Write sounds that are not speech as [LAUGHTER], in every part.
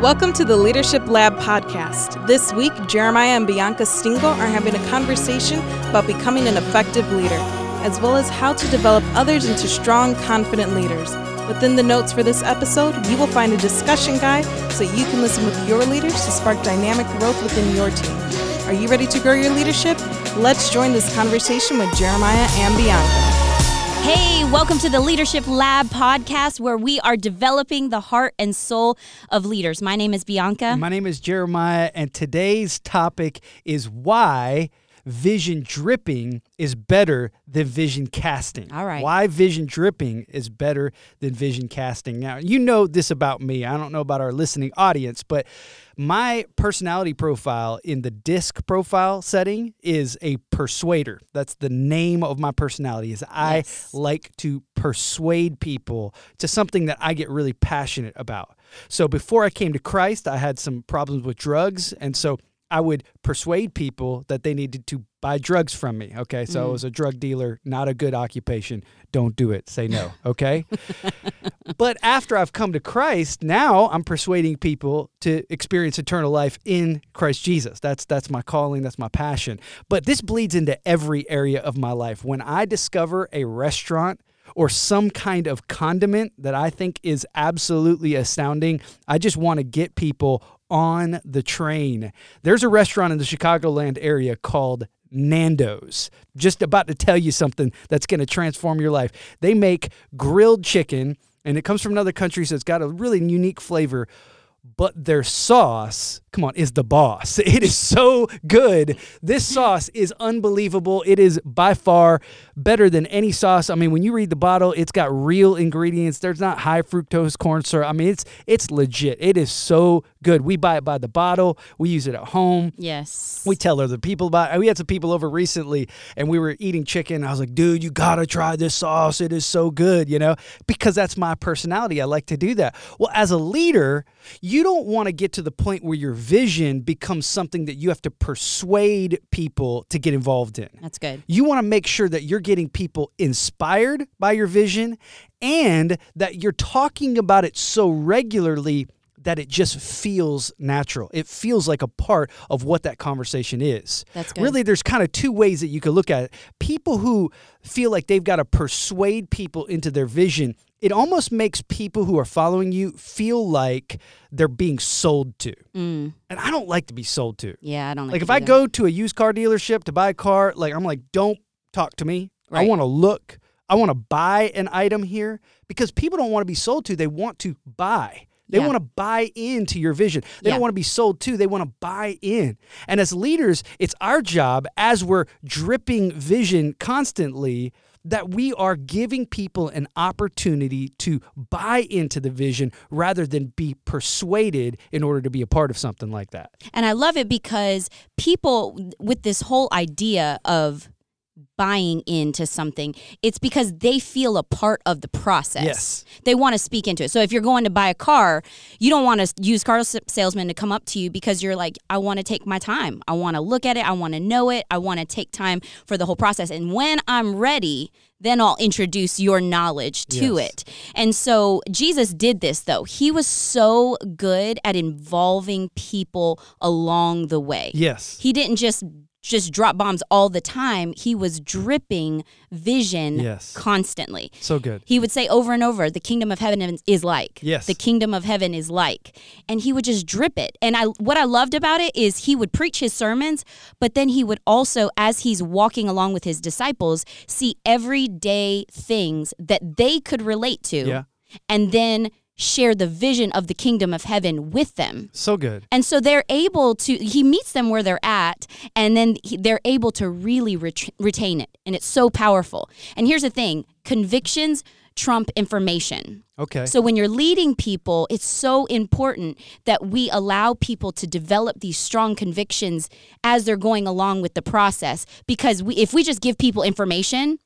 Welcome to the Leadership Lab podcast. This week, Jeremiah and Bianca Stingle are having a conversation about becoming an effective leader, as well as how to develop others into strong, confident leaders. Within the notes for this episode, you will find a discussion guide so you can listen with your leaders to spark dynamic growth within your team. Are you ready to grow your leadership? Let's join this conversation with Jeremiah and Bianca. Hey, welcome to the Leadership Lab podcast where we are developing the heart and soul of leaders. My name is Bianca. My name is Jeremiah, and today's topic is why vision dripping is better than vision casting. All right. Why vision dripping is better than vision casting. Now, you know this about me. I don't know about our listening audience, but my personality profile in the disc profile setting is a persuader. That's the name of my personality is I Yes. like to persuade people to something that I get really passionate about. So before I came to Christ, I had some problems with drugs and so I would persuade people that they needed to buy drugs from me. Okay. So I mm. was a drug dealer, not a good occupation. Don't do it. Say no. [LAUGHS] Okay. but after I've come to Christ, now I'm persuading people to experience eternal life in Christ Jesus. That's that's my calling, that's my passion. But this bleeds into every area of my life. When I discover a restaurant or some kind of condiment that I think is absolutely astounding, I just want to get people on the train. There's a restaurant in the Chicagoland area called Nando's. Just about to tell you something that's going to transform your life. They make grilled chicken, and it comes from another country, so it's got a really unique flavor. But their sauce, come on, is the boss. [LAUGHS] It is so good. This sauce is unbelievable. It is by far better than any sauce. I mean, when you read the bottle, it's got real ingredients. There's not high fructose corn syrup. I mean, it's it's legit. It is so good. We buy it by the bottle. We use it at home. yes. We tell other people about. it. We had some people over recently, and we were eating chicken. I was like, "Dude, you gotta try this sauce. It is so good," you know, because that's my personality. I like to do that. Well, as a leader, you don't want to get to the point where your vision becomes something that you have to persuade people to get involved in. That's good. You want to make sure that you're getting people inspired by your vision and that you're talking about it so regularly that it just feels natural. It feels like a part of what that conversation is. That's good. Really, there's kind of two ways that you could look at it. People who feel like they've got to persuade people into their vision, it almost makes people who are following you feel like they're being sold to. Mm, And I don't like to be sold to. yeah, I don't like, Like if I go to a used car dealership to buy a car, like I'm like, don't talk to me. I want to look. I want to buy an item here because people don't want to be sold to. They want to buy. They Yeah. want to buy into your vision. They Yeah. don't want to be sold to. They want to buy in. And as leaders, it's our job as we're dripping vision constantly that we are giving people an opportunity to buy into the vision rather than be persuaded in order to be a part of something like that. And I love it because people with this whole idea of buying into something, it's because they feel a part of the process. Yes. They want to speak into it. So if you're going to buy a car, you don't want a used car salesman to come up to you because you're like, I want to take my time. I want to look at it. I want to know it. I want to take time for the whole process. And when I'm ready, then I'll introduce your knowledge to Yes. it. And so Jesus did this though. He was so good at involving people along the way. Yes. He didn't just just drop bombs all the time. He was dripping vision Yes. constantly. So good. He would say over and over, "The kingdom of heaven is- is like." Yes. The kingdom of heaven is like, and he would just drip it. And I, what I loved about it is he would preach his sermons, but then he would also, as he's walking along with his disciples, see everyday things that they could relate to, Yeah. and then share the vision of the kingdom of heaven with them. So good. And so they're able to, he meets them where they're at, and then he, they're able to really ret- retain it. And it's so powerful. And here's the thing convictions trump information. Okay. So when you're leading people, it's so important that we allow people to develop these strong convictions as they're going along with the process. Because we, if we just give people information,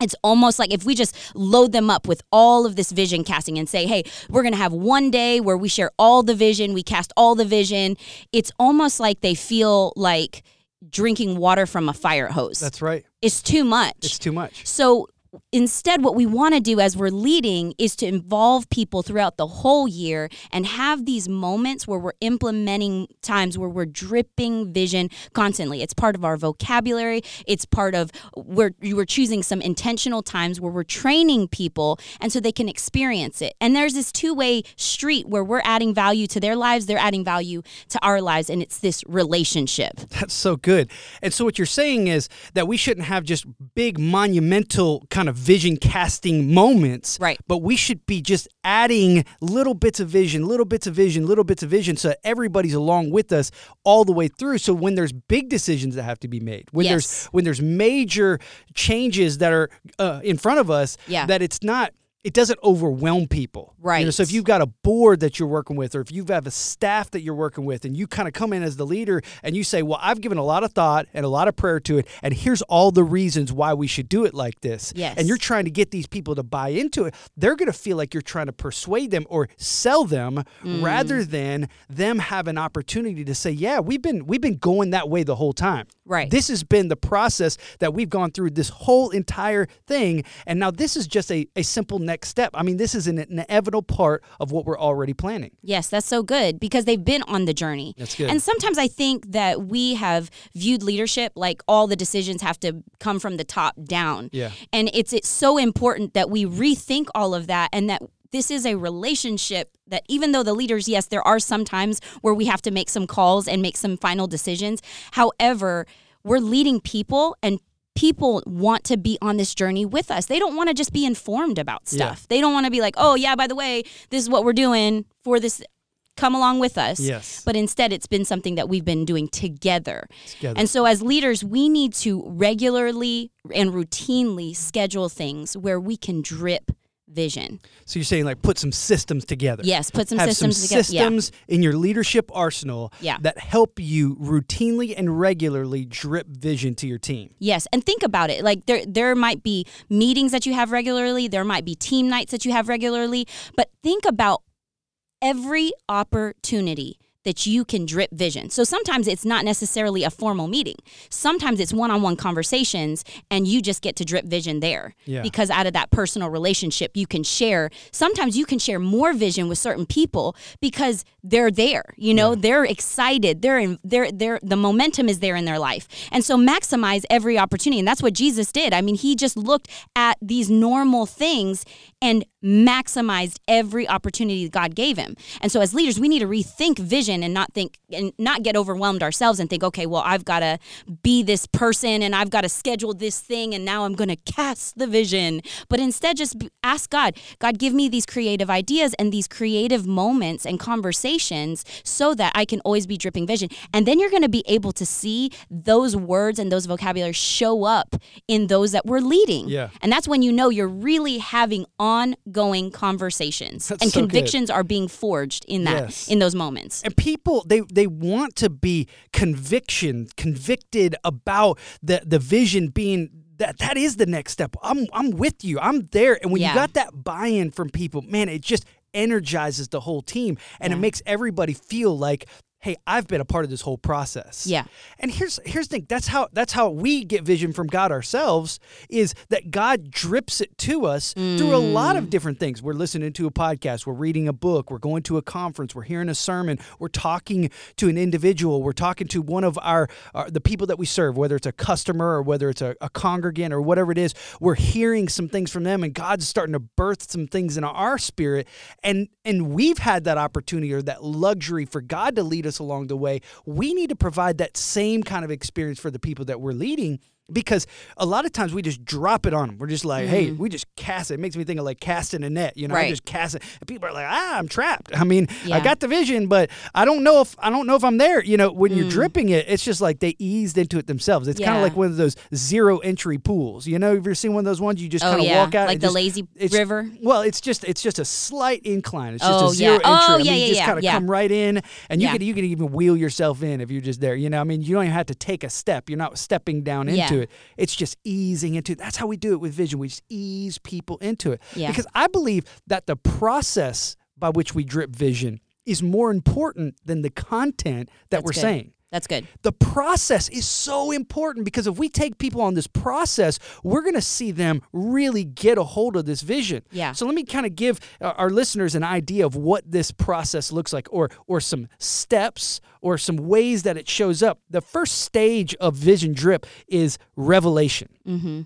it's almost like if we just load them up with all of this vision casting and say, hey, we're going to have one day where we share all the vision, we cast all the vision, it's almost like they feel like drinking water from a fire hose. That's right. it's too much. It's too much. so instead what we want to do as we're leading is to involve people throughout the whole year and have these moments where we're implementing times where we're dripping vision constantly. It's part of our vocabulary. It's part of where you are choosing some intentional times where we're training people and so they can experience it. And there's this two-way street where we're adding value to their lives they're adding value to our lives and it's this relationship. That's so good. And so what you're saying is that we shouldn't have just big monumental kind of vision casting moments. Right. But we should be just adding little bits of vision, little bits of vision, little bits of vision so that everybody's along with us all the way through. So when there's big decisions that have to be made, when Yes. there's when there's major changes that are uh, in front of us, Yeah. that it's not it doesn't overwhelm people. You know, Right. so if you've got a board that you're working with, or if you have a staff that you're working with, and you kind of come in as the leader and you say, Well, I've given a lot of thought and a lot of prayer to it, and here's all the reasons why we should do it like this. Yes. And you're trying to get these people to buy into it, they're going to feel like you're trying to persuade them or sell them Mm. rather than them have an opportunity to say, Yeah, we've been we've been going that way the whole time. Right. This has been the process that we've gone through this whole entire thing. And now this is just a, a simple next step. I mean, this is an inevitable part of what we're already planning. Yes, that's so good because they've been on the journey. That's good. And sometimes I think that we have viewed leadership like all the decisions have to come from the top down. Yeah. And it's it's so important that we rethink all of that and that this is a relationship that even though the leaders, yes, there are some times where we have to make some calls and make some final decisions. However, we're leading people and people want to be on this journey with us. They don't want to just be informed about stuff. They don't want to be like, "Oh, yeah, by the way, this is what we're doing for this come along with us." Yes. But instead it's been something that we've been doing together. Together. And so as leaders, we need to regularly and routinely schedule things where we can drip vision. So you're saying like put some systems together. Yes, put some Have systems some together. Yeah. systems in your leadership arsenal Yeah. that help you routinely and regularly drip vision to your team. Yes, and think about it. Like there there might be meetings that you have regularly, there might be team nights that you have regularly, but think about every opportunity that you can drip vision. So sometimes it's not necessarily a formal meeting. Sometimes it's one-on-one conversations and you just get to drip vision there. Yeah. Because out of that personal relationship you can share. Sometimes you can share more vision with certain people because they're there. You know, they're excited. They're in they're they're the momentum is there in their life. And so maximize every opportunity. And that's what Jesus did. I mean, he just looked at these normal things and maximized every opportunity that God gave him. And so as leaders, we need to rethink vision and not think and not get overwhelmed ourselves and think, okay, well, I've got to be this person and I've got to schedule this thing and now I'm going to cast the vision. But instead just ask God, God, give me these creative ideas and these creative moments and conversations so that I can always be dripping vision. And then you're going to be able to see those words and those vocabulary show up in those that we're leading. Yeah. And that's when you know you're really having ongoing conversations That's and so good. convictions are being forged in that Yes. in those moments. And people they they want to be conviction convicted about the the vision being that that is the next step. I'm I'm with you. I'm there. And when Yeah. you got that buy-in from people, man, it just energizes the whole team and it makes everybody feel like hey i've been a part of this whole process Yeah. and here's here's the thing that's how that's how we get vision from god ourselves is that god drips it to us through a lot Mm. of different things we're listening to a podcast we're reading a book we're going to a conference we're hearing a sermon we're talking to an individual we're talking to one of our, our the people that we serve whether it's a customer or whether it's a, a congregant or whatever it is we're hearing some things from them and god's starting to birth some things in our spirit and and we've had that opportunity or that luxury for god to lead us along the way we need to provide that same kind of experience for the people that we're leading because a lot of times we just drop it on them. We're just like, hey, we just cast it. It makes me think of like casting a net. You know, I Right. just cast it, and people are like, ah, I'm trapped. I mean, I got the vision, but I don't know if I don't know if I'm there. You know, when you're dripping it, it's just like they eased into it themselves. It's kind of like one of those zero entry pools. You know, have you ever seen one of those ones you just Oh, kind of yeah. walk out Like the just- lazy river? Well, it's just it's just a slight incline. It's just Oh, a zero yeah. entry. Oh, I mean, yeah, you yeah, just yeah, kind of yeah. come right in, and you Yeah. could you could even wheel yourself in if you're just there. You know, I mean, you don't even have to take a step. You're not stepping down into Yeah. it. It's just easing into it. That's how we do it with vision. We just ease people into it. Yeah. Because I believe that the process by which we drip vision is more important than the content that That's we're good. saying. That's good. The process is so important because if we take people on this process, we're going to see them really get a hold of this vision. Yeah. So let me kind of give uh, our listeners an idea of what this process looks like or or some steps or some ways that it shows up. The first stage of vision drip is revelation. Mm-hmm.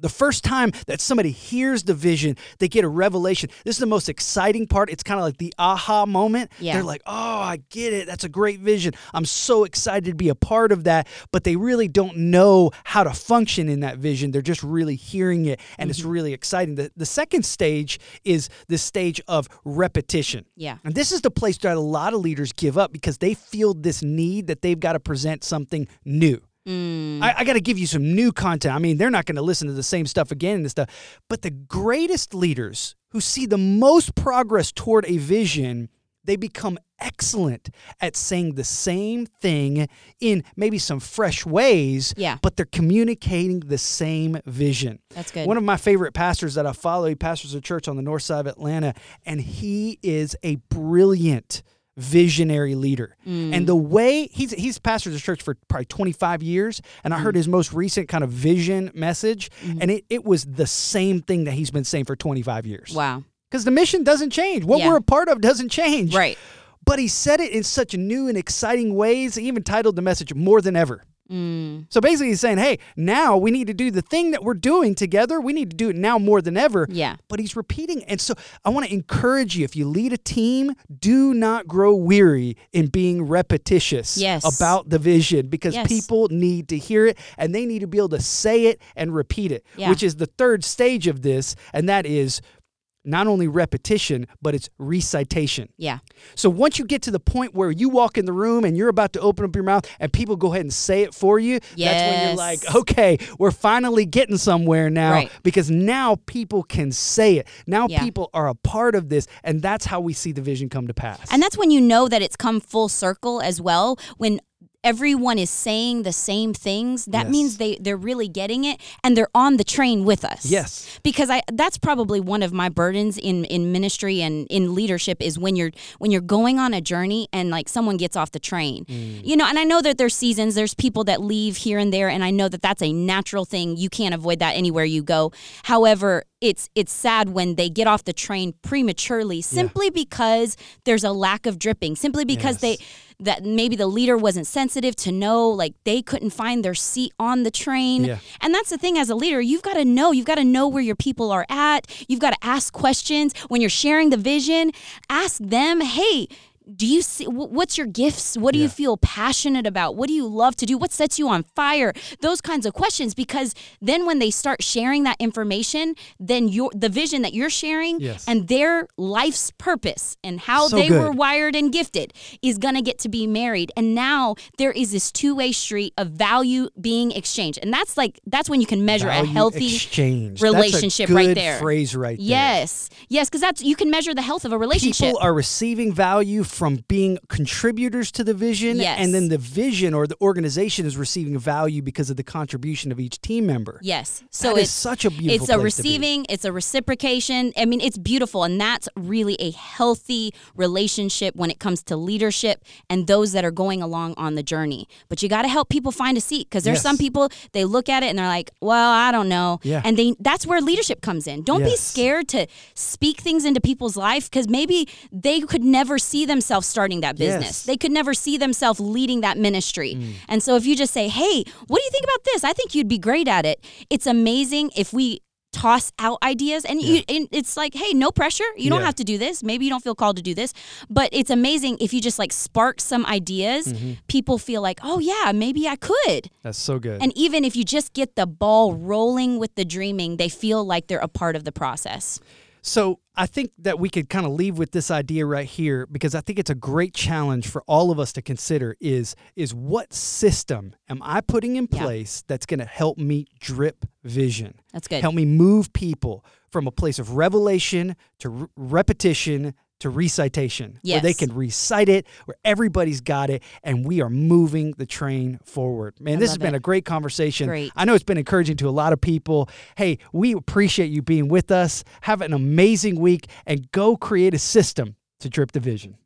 The first time that somebody hears the vision, they get a revelation. This is the most exciting part. It's kind of like the aha moment. Yeah. They're like, oh, I get it. That's a great vision. I'm so excited to be a part of that. But they really don't know how to function in that vision. They're just really hearing it, and it's mm-hmm. really exciting. The, the second stage is the stage of repetition. Yeah. And this is the place that a lot of leaders give up because they feel this need that they've got to present something new. Mm. I, I got to give you some new content. I mean, they're not going to listen to the same stuff again and stuff. But the greatest leaders who see the most progress toward a vision, they become excellent at saying the same thing in maybe some fresh ways. Yeah. But they're communicating the same vision. That's good. One of my favorite pastors that I follow, he pastors a church on the north side of Atlanta, and he is a brilliant visionary leader. Mm. And the way he's he's pastored the church for probably 25 years, and I heard Mm. his most recent kind of vision message, Mm-hmm. and it, it was the same thing that he's been saying for 25 years. wow. Because the mission doesn't change. What Yeah. we're a part of doesn't change. Right. But he said it in such new and exciting ways. He even titled the message More Than Ever. Mm. So basically, he's saying, hey, now we need to do the thing that we're doing together. We need to do it now more than ever. Yeah. But he's repeating. And so I want to encourage you if you lead a team, do not grow weary in being repetitious Yes. about the vision because Yes. people need to hear it and they need to be able to say it and repeat it, Yeah. which is the third stage of this. And that is not only repetition, but it's recitation. Yeah. So once you get to the point where you walk in the room and you're about to open up your mouth and people go ahead and say it for you, yes. that's when you're like, okay, we're finally getting somewhere now Right. because now people can say it. Now Yeah. people are a part of this and that's how we see the vision come to pass. And that's when you know that it's come full circle as well. When everyone is saying the same things, that Yes. means they they're really getting it and they're on the train with us. Yes. Because I that's probably one of my burdens in in ministry and in leadership is when you're when you're going on a journey and like someone gets off the train. Mm. You know, and I know that there's seasons, there's people that leave here and there and I know that that's a natural thing. You can't avoid that anywhere you go. However, it's it's sad when they get off the train prematurely simply because there's a lack of dripping, simply because they that maybe the leader wasn't sensitive to know like they couldn't find their seat on the train. Yeah. And that's the thing as a leader, you've got to know, you've got to know where your people are at. You've got to ask questions when you're sharing the vision. Ask them, "Hey, do you see what's your gifts? What do you feel passionate about? What do you love to do? What sets you on fire?" Those kinds of questions because then when they start sharing that information, then your the vision that you're sharing Yes. and their life's purpose and how So they good. were wired and gifted is going to get to be married. And now there is this two-way street of value being exchanged. And that's like that's when you can measure Value a healthy exchange. relationship right there. Phrase right there. Yes. Yes, cuz that's you can measure the health of a relationship. People are receiving value from being contributors to the vision, Yes. and then the vision or the organization is receiving value because of the contribution of each team member. Yes. So That it's such a beautiful It's a place to be. receiving, it's a reciprocation. I mean, it's beautiful and that's really a healthy relationship when it comes to leadership and those that are going along on the journey. But you got to help people find a seat because there's Yes. some people they look at it and they're like, "Well, I don't know." Yeah. And they that's where leadership comes in. Don't be scared to speak things into people's life cuz maybe they could never see themselves starting that business. Yes. They could never see themselves leading that ministry. Mm. And so if you just say, "Hey, what do you think about this? I think you'd be great at it." It's amazing if we toss out ideas and you and it's like, "Hey, no pressure. You don't Yeah. have to do this. Maybe you don't feel called to do this." But it's amazing if you just like spark some ideas, Mm-hmm. people feel like, "Oh yeah, maybe I could." That's so good. And even if you just get the ball rolling with the dreaming, they feel like they're a part of the process. So I think that we could kind of leave with this idea right here because I think it's a great challenge for all of us to consider is is what system am I putting in Yeah. place that's going to help me drip vision? That's good. Help me move people from a place of revelation to re- repetition to recitation where they can recite it where everybody's got it and we are moving the train forward. Man I this has been it. a great conversation. Great. i know it's been encouraging to a lot of people. Hey we appreciate you being with us. Have an amazing week and go create a system to drip the vision